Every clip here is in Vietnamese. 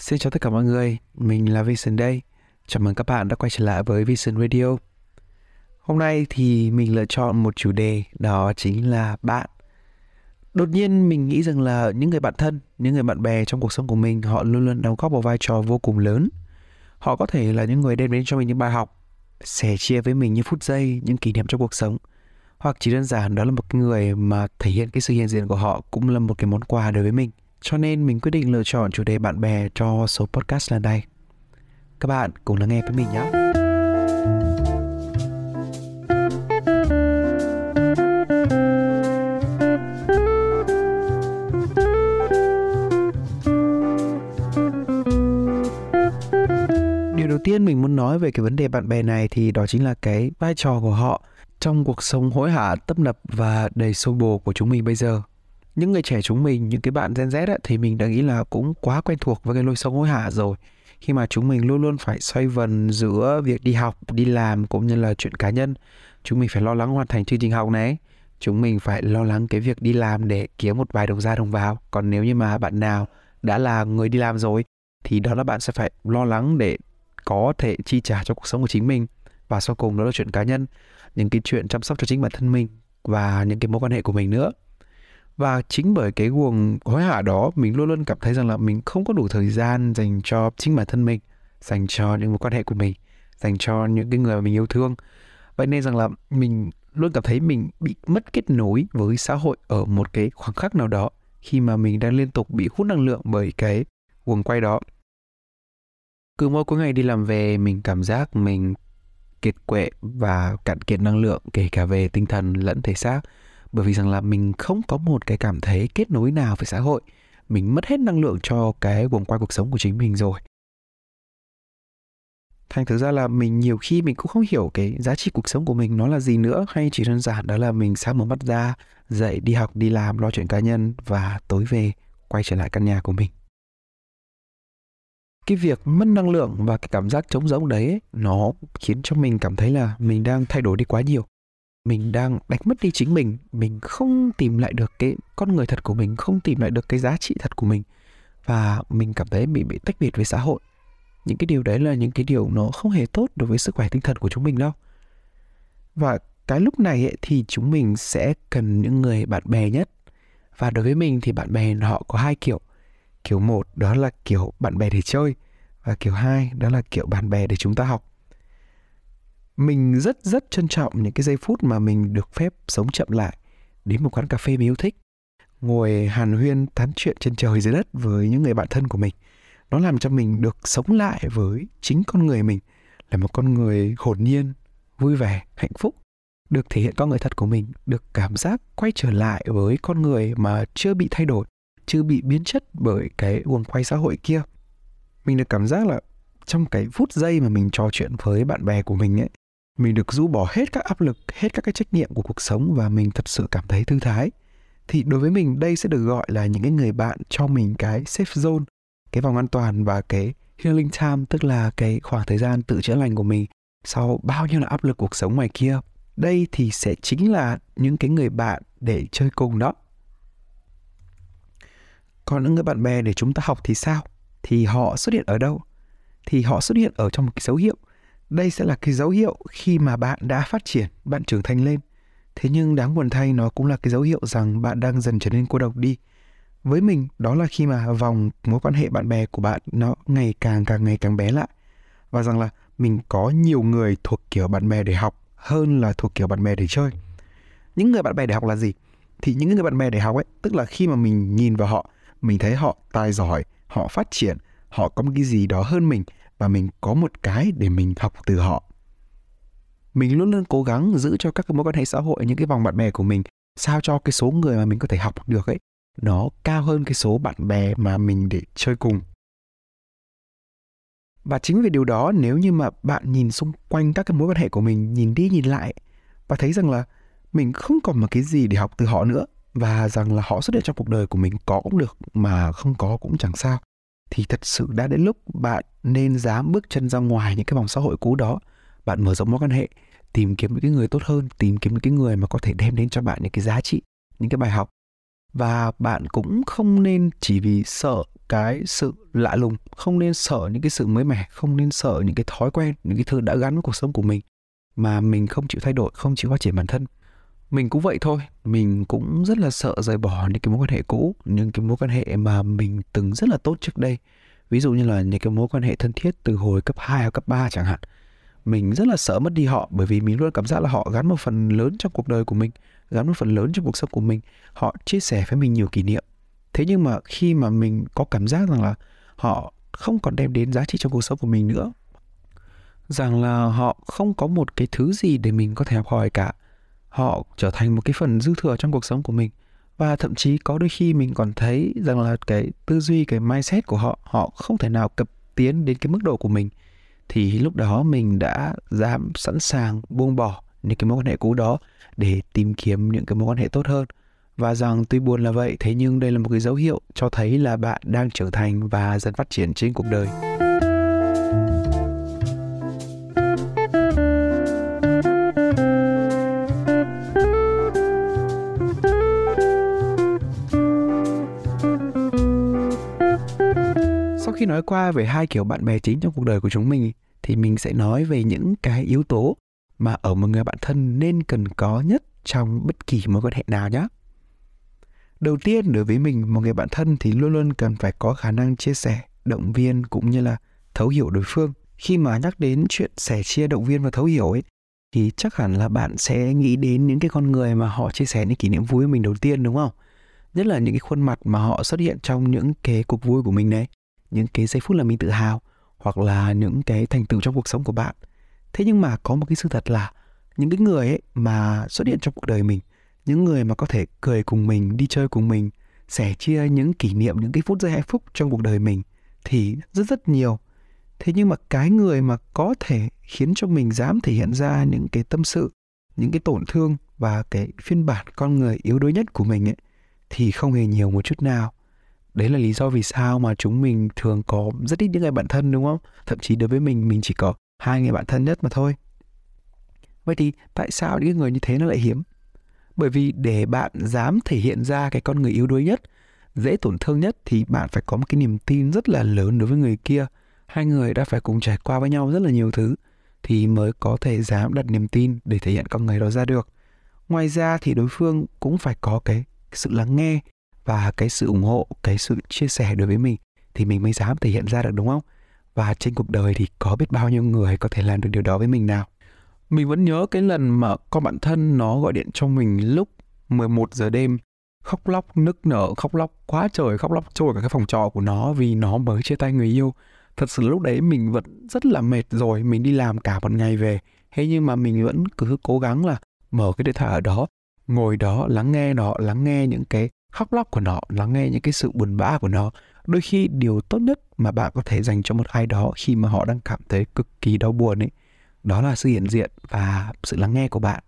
Xin chào tất cả mọi người, mình là Vision đây. Chào mừng các bạn đã quay trở lại với Vision Radio. Hôm nay thì mình lựa chọn một chủ đề đó chính là bạn. Đột nhiên mình nghĩ rằng là những người bạn thân, những người bạn bè trong cuộc sống của mình họ luôn luôn đóng góp một vai trò vô cùng lớn. Họ có thể là những người đem đến cho mình những bài học, sẻ chia với mình những phút giây, những kỷ niệm trong cuộc sống. Hoặc chỉ đơn giản đó là một người mà thể hiện cái sự hiện diện của họ cũng là một cái món quà đối với mình. Cho nên mình quyết định lựa chọn chủ đề bạn bè cho số podcast lần này. Các bạn cùng lắng nghe với mình nhé. Điều đầu tiên mình muốn nói về cái vấn đề bạn bè này thì đó chính là cái vai trò của họ trong cuộc sống hối hả, tấp nập và đầy xô bồ của chúng mình bây giờ những người trẻ chúng mình những cái bạn Gen Z ấy, thì mình đã nghĩ là cũng quá quen thuộc với cái lối sống hối hả rồi. Khi mà chúng mình luôn luôn phải xoay vần giữa việc đi học đi làm cũng như là chuyện cá nhân chúng mình phải lo lắng hoàn thành chương trình học này. Chúng mình phải lo lắng cái việc đi làm để kiếm một vài đồng ra đồng vào. Còn nếu như mà bạn nào đã là người đi làm rồi thì đó là bạn sẽ phải lo lắng để có thể chi trả cho cuộc sống của chính mình. Và sau cùng đó là chuyện cá nhân những cái chuyện chăm sóc cho chính bản thân mình và những cái mối quan hệ của mình nữa và chính bởi cái guồng hối hả đó, mình luôn luôn cảm thấy rằng là mình không có đủ thời gian dành cho chính bản thân mình, dành cho những mối quan hệ của mình, dành cho những cái người mà mình yêu thương. Vậy nên rằng là mình luôn cảm thấy mình bị mất kết nối với xã hội ở một cái khoảng khắc nào đó khi mà mình đang liên tục bị hút năng lượng bởi cái guồng quay đó. Cứ mỗi cuối ngày đi làm về, mình cảm giác mình kiệt quệ và cạn kiệt năng lượng, kể cả về tinh thần lẫn thể xác bởi vì rằng là mình không có một cái cảm thấy kết nối nào với xã hội. Mình mất hết năng lượng cho cái vòng quay cuộc sống của chính mình rồi. Thành thực ra là mình nhiều khi mình cũng không hiểu cái giá trị cuộc sống của mình nó là gì nữa. Hay chỉ đơn giản đó là mình sáng mở mắt ra, dậy đi học, đi làm, lo chuyện cá nhân và tối về, quay trở lại căn nhà của mình. Cái việc mất năng lượng và cái cảm giác trống rỗng đấy nó khiến cho mình cảm thấy là mình đang thay đổi đi quá nhiều mình đang đánh mất đi chính mình mình không tìm lại được cái con người thật của mình không tìm lại được cái giá trị thật của mình. Và mình cảm thấy mình bị tách biệt với xã hội. Những cái điều đấy là những cái điều nó không hề tốt đối với sức khỏe tinh thần của chúng mình đâu. Và cái lúc này ấy, thì chúng mình sẽ cần những người bạn bè nhất. Và đối với mình thì bạn bè họ có hai kiểu. Kiểu một đó là kiểu bạn bè để chơi và kiểu hai đó là kiểu bạn bè để chúng ta học mình rất rất trân trọng những cái giây phút mà mình được phép sống chậm lại, đến một quán cà phê mình yêu thích, ngồi hàn huyên tán chuyện trên trời dưới đất với những người bạn thân của mình. Nó làm cho mình được sống lại với chính con người mình, là một con người hồn nhiên, vui vẻ, hạnh phúc, được thể hiện con người thật của mình, được cảm giác quay trở lại với con người mà chưa bị thay đổi, chưa bị biến chất bởi cái guồng quay xã hội kia. Mình được cảm giác là trong cái phút giây mà mình trò chuyện với bạn bè của mình ấy mình được rũ bỏ hết các áp lực, hết các cái trách nhiệm của cuộc sống và mình thật sự cảm thấy thư thái. Thì đối với mình, đây sẽ được gọi là những cái người bạn cho mình cái safe zone, cái vòng an toàn và cái healing time, tức là cái khoảng thời gian tự chữa lành của mình sau bao nhiêu là áp lực cuộc sống ngoài kia. Đây thì sẽ chính là những cái người bạn để chơi cùng đó. Còn những người bạn bè để chúng ta học thì sao? Thì họ xuất hiện ở đâu? Thì họ xuất hiện ở trong một cái dấu hiệu đây sẽ là cái dấu hiệu khi mà bạn đã phát triển, bạn trưởng thành lên. Thế nhưng đáng buồn thay nó cũng là cái dấu hiệu rằng bạn đang dần trở nên cô độc đi. Với mình, đó là khi mà vòng mối quan hệ bạn bè của bạn nó ngày càng càng ngày càng bé lại. Và rằng là mình có nhiều người thuộc kiểu bạn bè để học hơn là thuộc kiểu bạn bè để chơi. Những người bạn bè để học là gì? Thì những người bạn bè để học ấy, tức là khi mà mình nhìn vào họ, mình thấy họ tài giỏi, họ phát triển, họ có một cái gì đó hơn mình và mình có một cái để mình học từ họ. Mình luôn luôn cố gắng giữ cho các cái mối quan hệ xã hội, những cái vòng bạn bè của mình, sao cho cái số người mà mình có thể học được ấy, nó cao hơn cái số bạn bè mà mình để chơi cùng. Và chính vì điều đó, nếu như mà bạn nhìn xung quanh các cái mối quan hệ của mình, nhìn đi nhìn lại và thấy rằng là mình không còn một cái gì để học từ họ nữa và rằng là họ xuất hiện trong cuộc đời của mình có cũng được mà không có cũng chẳng sao thì thật sự đã đến lúc bạn nên dám bước chân ra ngoài những cái vòng xã hội cũ đó. Bạn mở rộng mối quan hệ, tìm kiếm những cái người tốt hơn, tìm kiếm những cái người mà có thể đem đến cho bạn những cái giá trị, những cái bài học. Và bạn cũng không nên chỉ vì sợ cái sự lạ lùng, không nên sợ những cái sự mới mẻ, không nên sợ những cái thói quen, những cái thứ đã gắn với cuộc sống của mình mà mình không chịu thay đổi, không chịu phát triển bản thân mình cũng vậy thôi. Mình cũng rất là sợ rời bỏ những cái mối quan hệ cũ, những cái mối quan hệ mà mình từng rất là tốt trước đây. Ví dụ như là những cái mối quan hệ thân thiết từ hồi cấp 2 hoặc cấp 3 chẳng hạn. Mình rất là sợ mất đi họ, bởi vì mình luôn cảm giác là họ gắn một phần lớn trong cuộc đời của mình, gắn một phần lớn trong cuộc sống của mình. Họ chia sẻ với mình nhiều kỷ niệm. Thế nhưng mà khi mà mình có cảm giác rằng là họ không còn đem đến giá trị trong cuộc sống của mình nữa, rằng là họ không có một cái thứ gì để mình có thể học hỏi cả họ trở thành một cái phần dư thừa trong cuộc sống của mình. Và thậm chí có đôi khi mình còn thấy rằng là cái tư duy, cái mindset của họ họ không thể nào cập tiến đến cái mức độ của mình. Thì lúc đó mình đã dám sẵn sàng buông bỏ những cái mối quan hệ cũ đó để tìm kiếm những cái mối quan hệ tốt hơn. Và rằng tuy buồn là vậy, thế nhưng đây là một cái dấu hiệu cho thấy là bạn đang trưởng thành và dần phát triển trên cuộc đời. Khi nói qua về hai kiểu bạn bè chính trong cuộc đời của chúng mình thì mình sẽ nói về những cái yếu tố mà ở một người bạn thân nên cần có nhất trong bất kỳ mối quan hệ nào nhé. Đầu tiên đối với mình một người bạn thân thì luôn luôn cần phải có khả năng chia sẻ, động viên cũng như là thấu hiểu đối phương. Khi mà nhắc đến chuyện sẻ chia động viên và thấu hiểu ấy thì chắc hẳn là bạn sẽ nghĩ đến những cái con người mà họ chia sẻ những kỷ niệm vui với mình đầu tiên đúng không? Nhất là những cái khuôn mặt mà họ xuất hiện trong những cái cuộc vui của mình đấy, những cái giây phút là mình tự hào, hoặc là những cái thành tựu trong cuộc sống của bạn. Thế nhưng mà có một cái sự thật là những cái người ấy mà xuất hiện trong cuộc đời mình, những người mà có thể cười cùng mình, đi chơi cùng mình, sẻ chia những kỷ niệm, những cái phút giây hạnh phúc trong cuộc đời mình thì rất rất nhiều. Thế nhưng mà cái người mà có thể khiến cho mình dám thể hiện ra những cái tâm sự, những cái tổn thương và cái phiên bản con người yếu đuối nhất của mình ấy, thì không hề nhiều một chút nào đấy là lý do vì sao mà chúng mình thường có rất ít những người bạn thân, đúng không? Thậm chí đối với mình mình chỉ có hai người bạn thân nhất mà thôi. Vậy thì tại sao những người như thế nó lại hiếm? Bởi vì để bạn dám thể hiện ra cái con người yếu đuối nhất, dễ tổn thương nhất thì bạn phải có một cái niềm tin rất là lớn đối với người kia. Hai người đã phải cùng trải qua với nhau rất là nhiều thứ thì mới có thể dám đặt niềm tin để thể hiện con người đó ra được. Ngoài ra thì đối phương cũng phải có cái sự lắng nghe và cái sự ủng hộ, cái sự chia sẻ đối với mình thì mình mới dám thể hiện ra được, đúng không? Và trên cuộc đời thì có biết bao nhiêu người có thể làm được điều đó với mình nào? Mình vẫn nhớ cái lần mà con bạn thân nó gọi điện cho mình lúc 11 giờ đêm, khóc lóc, nức nở, khóc lóc quá trời, khóc lóc trôi cả cái phòng trọ của nó vì nó mới chia tay người yêu. Thật sự lúc đấy mình vẫn rất là mệt rồi, mình đi làm cả một ngày về. Thế nhưng mà mình vẫn cứ cố gắng là mở cái điện thoại ở đó, ngồi đó lắng nghe nó, lắng nghe những cái khóc lóc của nó, lắng nghe những cái sự buồn bã của nó. Đôi khi điều tốt nhất mà bạn có thể dành cho một ai đó khi mà họ đang cảm thấy cực kỳ đau buồn ấy, đó là sự hiện diện và sự lắng nghe của bạn.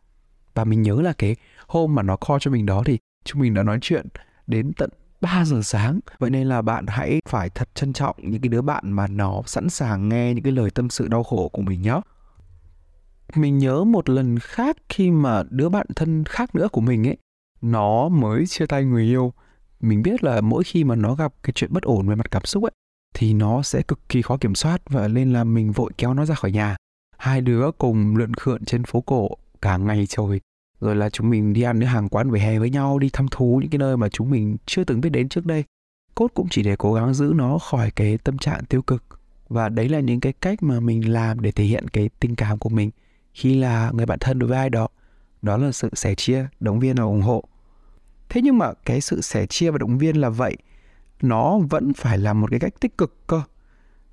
Và mình nhớ là cái hôm mà nó call cho mình đó thì chúng mình đã nói chuyện đến tận 3 giờ sáng. Vậy nên là bạn hãy phải thật trân trọng những cái đứa bạn mà nó sẵn sàng nghe những cái lời tâm sự đau khổ của mình nhé Mình nhớ một lần khác khi mà đứa bạn thân khác nữa của mình ấy nó mới chia tay người yêu. Mình biết là mỗi khi mà nó gặp cái chuyện bất ổn về mặt cảm xúc ấy, thì nó sẽ cực kỳ khó kiểm soát và nên là mình vội kéo nó ra khỏi nhà. Hai đứa cùng lượn khượn trên phố cổ cả ngày trời, rồi là chúng mình đi ăn những hàng quán vỉa hè với nhau, đi thăm thú những cái nơi mà chúng mình chưa từng biết đến trước đây. Cốt cũng chỉ để cố gắng giữ nó khỏi cái tâm trạng tiêu cực. Và đấy là những cái cách mà mình làm để thể hiện cái tình cảm của mình khi là người bạn thân đối với ai đó. Đó là sự sẻ chia, động viên và ủng hộ thế nhưng mà cái sự sẻ chia và động viên là vậy, nó vẫn phải là một cái cách tích cực cơ.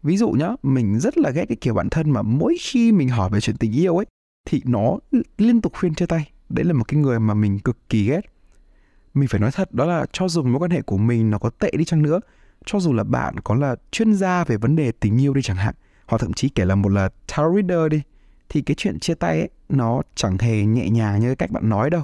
Ví dụ nhá, mình rất là ghét cái kiểu bản thân mà mỗi khi mình hỏi về chuyện tình yêu ấy, thì nó liên tục khuyên chia tay. Đấy là một cái người mà mình cực kỳ ghét. Mình phải nói thật, đó là cho dù mối quan hệ của mình nó có tệ đi chăng nữa, cho dù là bạn có là chuyên gia về vấn đề tình yêu đi chẳng hạn, hoặc thậm chí kể là một là tarot reader đi, thì cái chuyện chia tay ấy, nó chẳng hề nhẹ nhàng như cái cách bạn nói đâu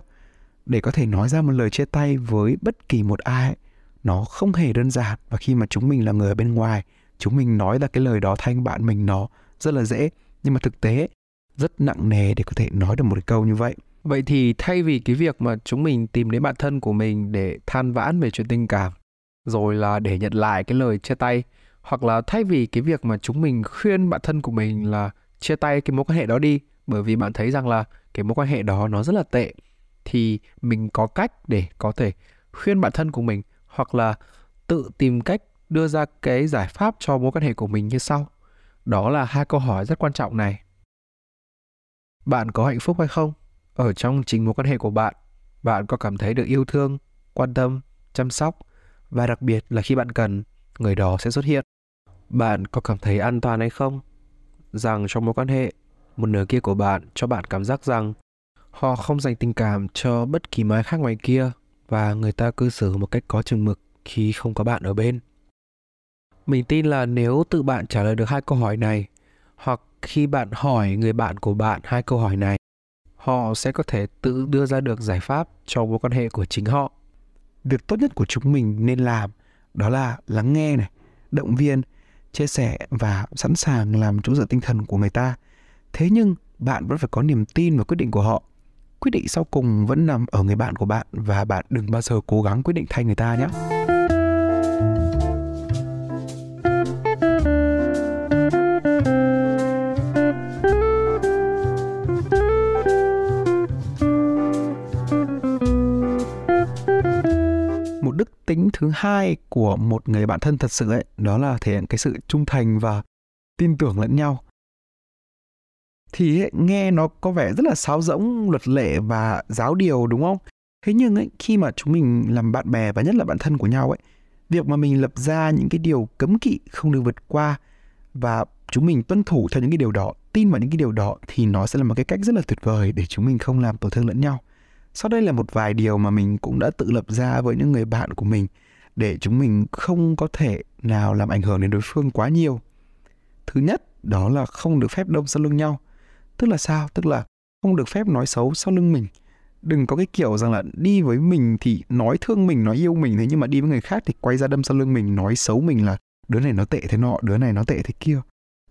để có thể nói ra một lời chia tay với bất kỳ một ai nó không hề đơn giản. Và khi mà chúng mình là người ở bên ngoài chúng mình nói ra cái lời đó thanh bạn mình nó rất là dễ. Nhưng mà thực tế rất nặng nề để có thể nói được một cái câu như vậy. Vậy thì thay vì cái việc mà chúng mình tìm đến bạn thân của mình để than vãn về chuyện tình cảm, rồi là để nhận lại cái lời chia tay, hoặc là thay vì cái việc mà chúng mình khuyên bạn thân của mình là chia tay cái mối quan hệ đó đi, bởi vì bạn thấy rằng là cái mối quan hệ đó nó rất là tệ, thì mình có cách để có thể khuyên bản thân của mình hoặc là tự tìm cách đưa ra cái giải pháp cho mối quan hệ của mình như sau. Đó là hai câu hỏi rất quan trọng này. Bạn có hạnh phúc hay không? Ở trong chính mối quan hệ của bạn, bạn có cảm thấy được yêu thương, quan tâm, chăm sóc và đặc biệt là khi bạn cần, người đó sẽ xuất hiện. Bạn có cảm thấy an toàn hay không? Rằng trong mối quan hệ, một nửa kia của bạn cho bạn cảm giác rằng họ không dành tình cảm cho bất kỳ mái khác ngoài kia và người ta cư xử một cách có chừng mực khi không có bạn ở bên. Mình tin là nếu tự bạn trả lời được hai câu hỏi này, hoặc khi bạn hỏi người bạn của bạn hai câu hỏi này, họ sẽ có thể tự đưa ra được giải pháp cho mối quan hệ của chính họ. Việc tốt nhất của chúng mình nên làm đó là lắng nghe này, động viên, chia sẻ và sẵn sàng làm chỗ dựa tinh thần của người ta. Thế nhưng bạn vẫn phải có niềm tin vào quyết định của họ. Quyết định sau cùng vẫn nằm ở người bạn của bạn và bạn đừng bao giờ cố gắng quyết định thay người ta nhé. Một đức tính thứ hai của một người bạn thân thật sự ấy, đó là thể hiện cái sự trung thành và tin tưởng lẫn nhau thì ấy, nghe nó có vẻ rất là sáo rỗng luật lệ và giáo điều đúng không thế nhưng ấy khi mà chúng mình làm bạn bè và nhất là bạn thân của nhau ấy việc mà mình lập ra những cái điều cấm kỵ không được vượt qua và chúng mình tuân thủ theo những cái điều đó tin vào những cái điều đó thì nó sẽ là một cái cách rất là tuyệt vời để chúng mình không làm tổn thương lẫn nhau sau đây là một vài điều mà mình cũng đã tự lập ra với những người bạn của mình để chúng mình không có thể nào làm ảnh hưởng đến đối phương quá nhiều. Thứ nhất, đó là không được phép đâm sau lưng nhau. Tức là sao? Tức là không được phép nói xấu sau lưng mình. Đừng có cái kiểu rằng là đi với mình thì nói thương mình, nói yêu mình thế nhưng mà đi với người khác thì quay ra đâm sau lưng mình, nói xấu mình là đứa này nó tệ thế nọ, đứa này nó tệ thế kia.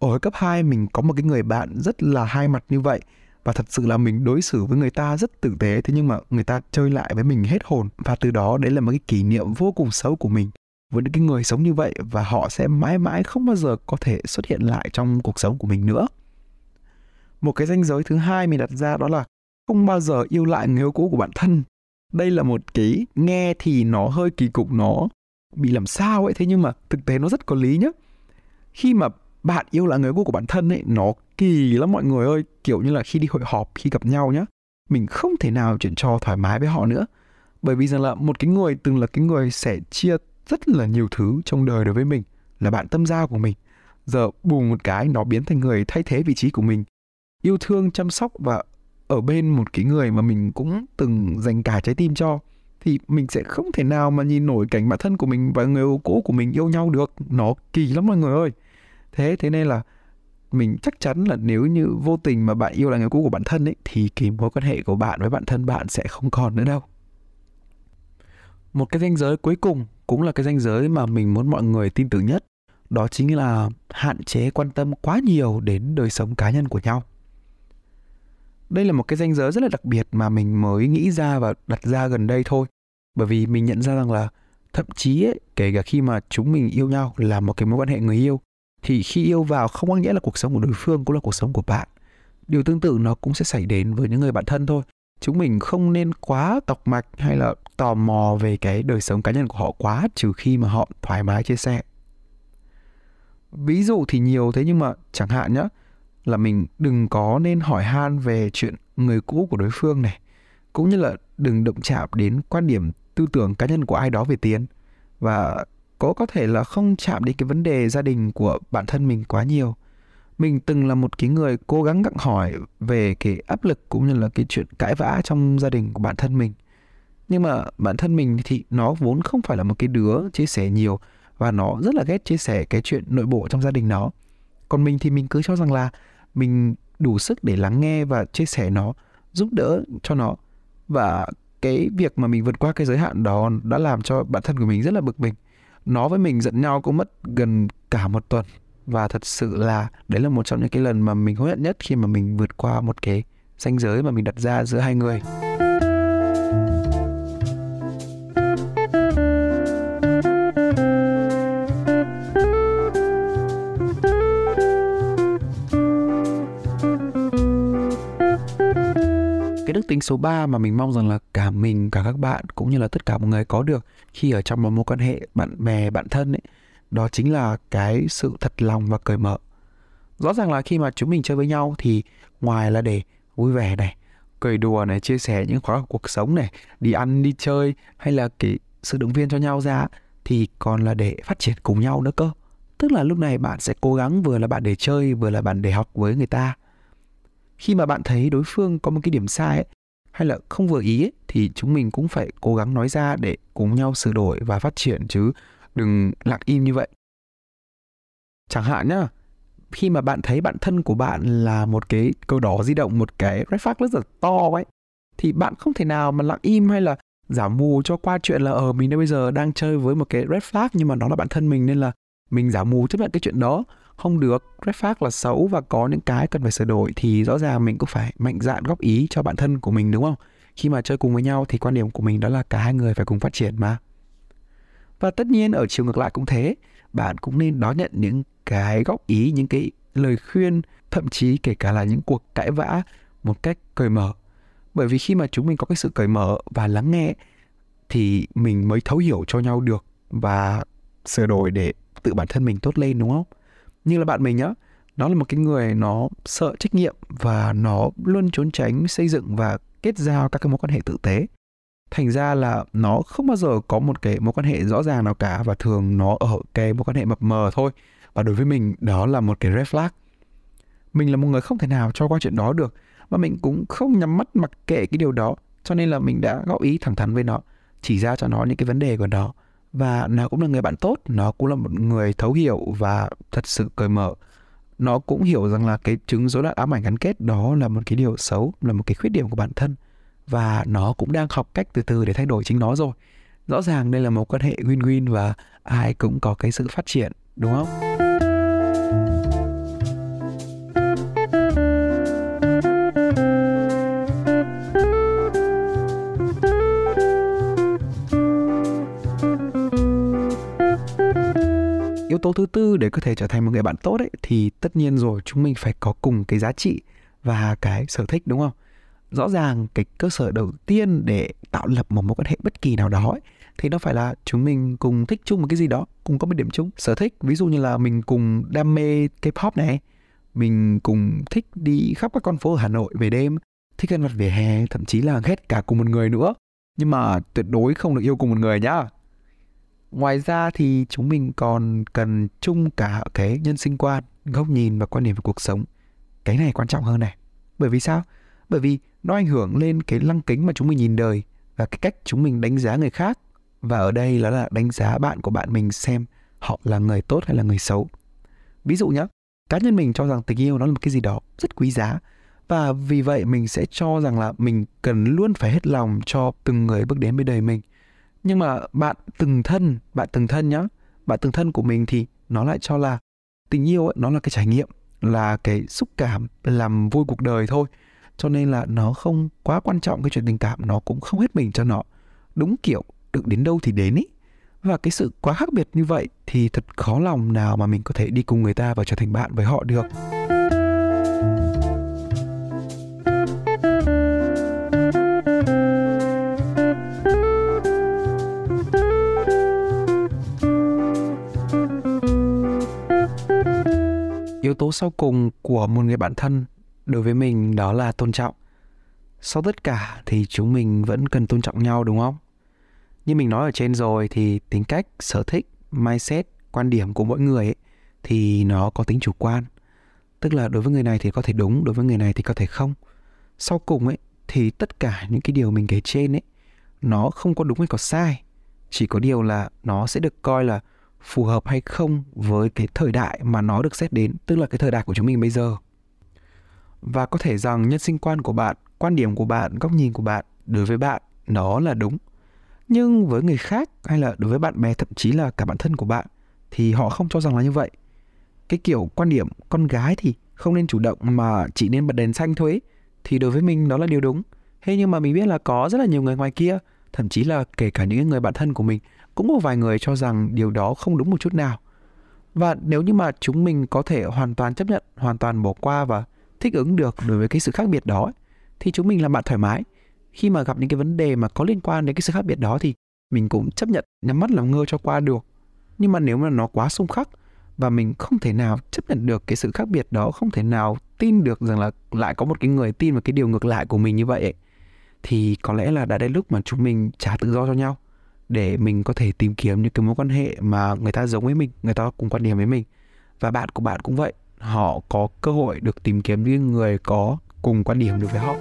Ở cấp 2 mình có một cái người bạn rất là hai mặt như vậy và thật sự là mình đối xử với người ta rất tử tế thế nhưng mà người ta chơi lại với mình hết hồn và từ đó đấy là một cái kỷ niệm vô cùng xấu của mình với những cái người sống như vậy và họ sẽ mãi mãi không bao giờ có thể xuất hiện lại trong cuộc sống của mình nữa một cái ranh giới thứ hai mình đặt ra đó là không bao giờ yêu lại người yêu cũ của bản thân. Đây là một cái nghe thì nó hơi kỳ cục nó bị làm sao ấy, thế nhưng mà thực tế nó rất có lý nhá. Khi mà bạn yêu lại người cũ của bản thân ấy, nó kỳ lắm mọi người ơi, kiểu như là khi đi hội họp, khi gặp nhau nhá, mình không thể nào chuyện trò thoải mái với họ nữa. Bởi vì rằng là một cái người, từng là cái người sẻ chia rất là nhiều thứ trong đời đối với mình, là bạn tâm giao của mình. Giờ bùng một cái, nó biến thành người thay thế vị trí của mình yêu thương, chăm sóc và ở bên một cái người mà mình cũng từng dành cả trái tim cho, thì mình sẽ không thể nào mà nhìn nổi cảnh bản thân của mình và người yêu cũ của mình yêu nhau được. Nó kỳ lắm mọi người ơi. Thế thế nên là mình chắc chắn là nếu như vô tình mà bạn yêu là người cũ của bản thân ấy, thì cái mối quan hệ của bạn với bản thân bạn sẽ không còn nữa đâu. Một cái ranh giới cuối cùng cũng là cái ranh giới mà mình muốn mọi người tin tưởng nhất, đó chính là hạn chế quan tâm quá nhiều đến đời sống cá nhân của nhau đây là một cái danh giới rất là đặc biệt mà mình mới nghĩ ra và đặt ra gần đây thôi. Bởi vì mình nhận ra rằng là thậm chí ấy, kể cả khi mà chúng mình yêu nhau là một cái mối quan hệ người yêu thì khi yêu vào không có nghĩa là cuộc sống của đối phương cũng là cuộc sống của bạn. Điều tương tự nó cũng sẽ xảy đến với những người bạn thân thôi. Chúng mình không nên quá tọc mạch hay là tò mò về cái đời sống cá nhân của họ quá trừ khi mà họ thoải mái chia sẻ. Ví dụ thì nhiều thế nhưng mà chẳng hạn nhá là mình đừng có nên hỏi han về chuyện người cũ của đối phương này, cũng như là đừng động chạm đến quan điểm tư tưởng cá nhân của ai đó về tiền. Và có có thể là không chạm đến cái vấn đề gia đình của bản thân mình quá nhiều. Mình từng là một cái người cố gắng gặng hỏi về cái áp lực cũng như là cái chuyện cãi vã trong gia đình của bản thân mình. Nhưng mà bản thân mình thì nó vốn không phải là một cái đứa chia sẻ nhiều và nó rất là ghét chia sẻ cái chuyện nội bộ trong gia đình nó. Còn mình thì mình cứ cho rằng là mình đủ sức để lắng nghe và chia sẻ nó, giúp đỡ cho nó. Và cái việc mà mình vượt qua cái giới hạn đó đã làm cho bản thân của mình rất là bực mình. Nó với mình giận nhau cũng mất gần cả một tuần. Và thật sự là đấy là một trong những cái lần mà mình hối hận nhất khi mà mình vượt qua một cái ranh giới mà mình đặt ra giữa hai người. Đức tính số 3 mà mình mong rằng là cả mình, cả các bạn cũng như là tất cả mọi người có được khi ở trong một mối quan hệ bạn bè, bạn thân ấy, đó chính là cái sự thật lòng và cởi mở. Rõ ràng là khi mà chúng mình chơi với nhau thì ngoài là để vui vẻ này, cười đùa này, chia sẻ những khóa cuộc sống này, đi ăn, đi chơi hay là cái sự động viên cho nhau ra, thì còn là để phát triển cùng nhau nữa cơ. Tức là lúc này bạn sẽ cố gắng vừa là bạn để chơi, vừa là bạn để học với người ta khi mà bạn thấy đối phương có một cái điểm sai ấy, hay là không vừa ý ấy, thì chúng mình cũng phải cố gắng nói ra để cùng nhau sửa đổi và phát triển chứ. Đừng lặng im như vậy. Chẳng hạn nhá khi mà bạn thấy bạn thân của bạn là một cái câu đỏ di động một cái red flag rất là to ấy thì bạn không thể nào mà lặng im hay là giả mù cho qua chuyện là ở ờ, mình bây giờ đang chơi với một cái red flag nhưng mà nó là bạn thân mình nên là mình giả mù chấp nhận cái chuyện đó. Không được, red flag là xấu và có những cái cần phải sửa đổi thì rõ ràng mình cũng phải mạnh dạn góp ý cho bạn thân của mình, đúng không? Khi mà chơi cùng với nhau thì quan điểm của mình đó là cả hai người phải cùng phát triển mà. Và tất nhiên ở chiều ngược lại cũng thế. Bạn cũng nên đón nhận những cái góp ý, những cái lời khuyên, thậm chí kể cả là những cuộc cãi vã một cách cởi mở. Bởi vì khi mà chúng mình có cái sự cởi mở và lắng nghe thì mình mới thấu hiểu cho nhau được và sửa đổi để tự bản thân mình tốt lên, đúng không? Như là bạn mình nhá, nó là một cái người nó sợ trách nhiệm và nó luôn trốn tránh xây dựng và kết giao các cái mối quan hệ tử tế. Thành ra là nó không bao giờ có một cái mối quan hệ rõ ràng nào cả và thường nó ở cái mối quan hệ mập mờ thôi. Và đối với mình, đó là một cái red flag. Mình là một người không thể nào cho qua chuyện đó được và mình cũng không nhắm mắt mặc kệ cái điều đó, cho nên là mình đã góp ý thẳng thắn với nó, chỉ ra cho nó những cái vấn đề của nó và nó cũng là người bạn tốt, nó cũng là một người thấu hiểu và thật sự cởi mở. Nó cũng hiểu rằng là cái chứng rối loạn ám ảnh gắn kết đó là một cái điều xấu, là một cái khuyết điểm của bản thân. Và nó cũng đang học cách từ từ để thay đổi chính nó rồi. Rõ ràng đây là một quan hệ win-win và ai cũng có cái sự phát triển, đúng không? Tố thứ tư để có thể trở thành một người bạn tốt ấy thì tất nhiên rồi chúng mình phải có cùng cái giá trị và cái sở thích đúng không? Rõ ràng cái cơ sở đầu tiên để tạo lập một mối quan hệ bất kỳ nào đó ấy, thì nó phải là chúng mình cùng thích chung một cái gì đó cùng có một điểm chung. Sở thích ví dụ như là mình cùng đam mê K-pop này mình cùng thích đi khắp các con phố ở Hà Nội về đêm thích ăn vặt về hè thậm chí là ghét cả cùng một người nữa. Nhưng mà tuyệt đối không được yêu cùng một người nhá ngoài ra thì chúng mình còn cần chung cả cái nhân sinh quan, góc nhìn và quan điểm về cuộc sống. Cái này quan trọng hơn này. Bởi vì sao? Bởi vì nó ảnh hưởng lên cái lăng kính mà chúng mình nhìn đời và cái cách chúng mình đánh giá người khác. Và ở đây đó là đánh giá bạn của bạn mình xem họ là người tốt hay là người xấu. Ví dụ nhé cá nhân mình cho rằng tình yêu nó là một cái gì đó rất quý giá. Và vì vậy mình sẽ cho rằng là mình cần luôn phải hết lòng cho từng người bước đến bên đời mình nhưng mà bạn từng thân bạn từng thân nhá. Bạn từng thân của mình thì nó lại cho là tình yêu ấy, nó là cái trải nghiệm là cái xúc cảm làm vui cuộc đời thôi. Cho nên là nó không quá quan trọng cái chuyện tình cảm nó cũng không hết mình cho nó. Đúng kiểu được đến đâu thì đến ý. Và cái sự quá khác biệt như vậy thì thật khó lòng nào mà mình có thể đi cùng người ta và trở thành bạn với họ được. Yếu tố sau cùng của một người bạn thân đối với mình đó là tôn trọng. Sau tất cả thì chúng mình vẫn cần tôn trọng nhau đúng không? Như mình nói ở trên rồi thì tính cách sở thích mindset quan điểm của mỗi người ấy, thì nó có tính chủ quan. Tức là đối với người này thì có thể đúng đối với người này thì có thể không. Sau cùng ấy thì tất cả những cái điều mình kể trên ấy nó không có đúng hay có sai. Chỉ có điều là nó sẽ được coi là phù hợp hay không với cái thời đại mà nó được xét đến, tức là cái thời đại của chúng mình bây giờ. Và có thể rằng nhân sinh quan của bạn, quan điểm của bạn, góc nhìn của bạn đối với bạn nó là đúng. Nhưng với người khác hay là đối với bạn bè, thậm chí là cả bản thân của bạn thì họ không cho rằng là như vậy. Cái kiểu quan điểm con gái thì không nên chủ động mà chỉ nên bật đèn xanh thôi ấy. thì đối với mình đó là điều đúng. Thế nhưng mà mình biết là có rất là nhiều người ngoài kia thậm chí là kể cả những người bạn thân của mình cũng có vài người cho rằng điều đó không đúng một chút nào. Và nếu như mà chúng mình có thể hoàn toàn chấp nhận hoàn toàn bỏ qua và thích ứng được đối với cái sự khác biệt đó thì chúng mình làm bạn thoải mái. Khi mà gặp những cái vấn đề mà có liên quan đến cái sự khác biệt đó thì mình cũng chấp nhận nhắm mắt làm ngơ cho qua được. Nhưng mà nếu mà nó quá xung khắc và mình không thể nào chấp nhận được cái sự khác biệt đó không thể nào tin được rằng là lại có một cái người tin vào cái điều ngược lại của mình như vậy ấy, thì có lẽ là đã đến lúc mà chúng mình trả tự do cho nhau, để mình có thể tìm kiếm những cái mối quan hệ mà người ta giống với mình, người ta cùng quan điểm với mình và bạn của bạn cũng vậy, họ có cơ hội được tìm kiếm những người có cùng quan điểm được với họ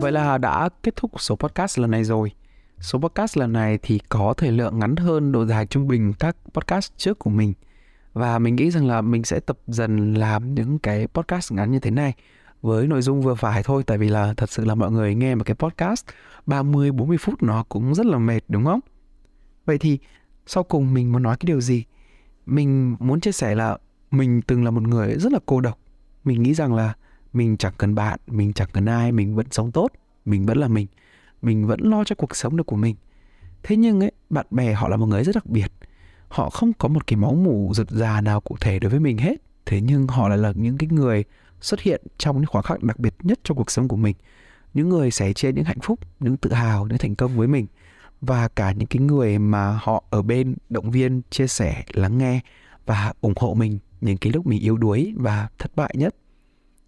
Vậy là đã kết thúc số podcast lần này rồi. Số podcast lần này thì có thời lượng ngắn hơn độ dài trung bình các podcast trước của mình. Và mình nghĩ rằng là mình sẽ tập dần làm những cái podcast ngắn như thế này với nội dung vừa phải thôi tại vì là thật sự là mọi người nghe một cái podcast 30 40 phút nó cũng rất là mệt đúng không? Vậy thì sau cùng mình muốn nói cái điều gì? Mình muốn chia sẻ là mình từng là một người rất là cô độc. Mình nghĩ rằng là mình chẳng cần bạn, mình chẳng cần ai, mình vẫn sống tốt, mình vẫn là mình mình vẫn lo cho cuộc sống được của mình. Thế nhưng ấy, bạn bè họ là một người rất đặc biệt. Họ không có một cái máu mủ rực rà nào cụ thể đối với mình hết. Thế nhưng họ lại là những cái người xuất hiện trong những khoảnh khắc đặc biệt nhất trong cuộc sống của mình. Những người sẻ chia những hạnh phúc, những tự hào, những thành công với mình. Và cả những cái người mà họ ở bên động viên, chia sẻ, lắng nghe và ủng hộ mình những cái lúc mình yếu đuối và thất bại nhất.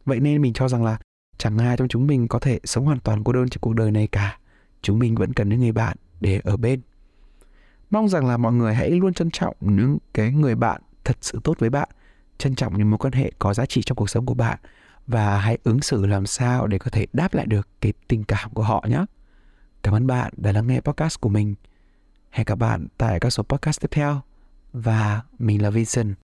Vậy nên mình cho rằng là chẳng ai trong chúng mình có thể sống hoàn toàn cô đơn trên cuộc đời này cả. Chúng mình vẫn cần những người bạn để ở bên. Mong rằng là mọi người hãy luôn trân trọng những cái người bạn thật sự tốt với bạn. Trân trọng những mối quan hệ có giá trị trong cuộc sống của bạn. Và hãy ứng xử làm sao để có thể đáp lại được cái tình cảm của họ nhé. Cảm ơn bạn đã lắng nghe podcast của mình. Hẹn gặp bạn tại các số podcast tiếp theo. Và mình là Vincent.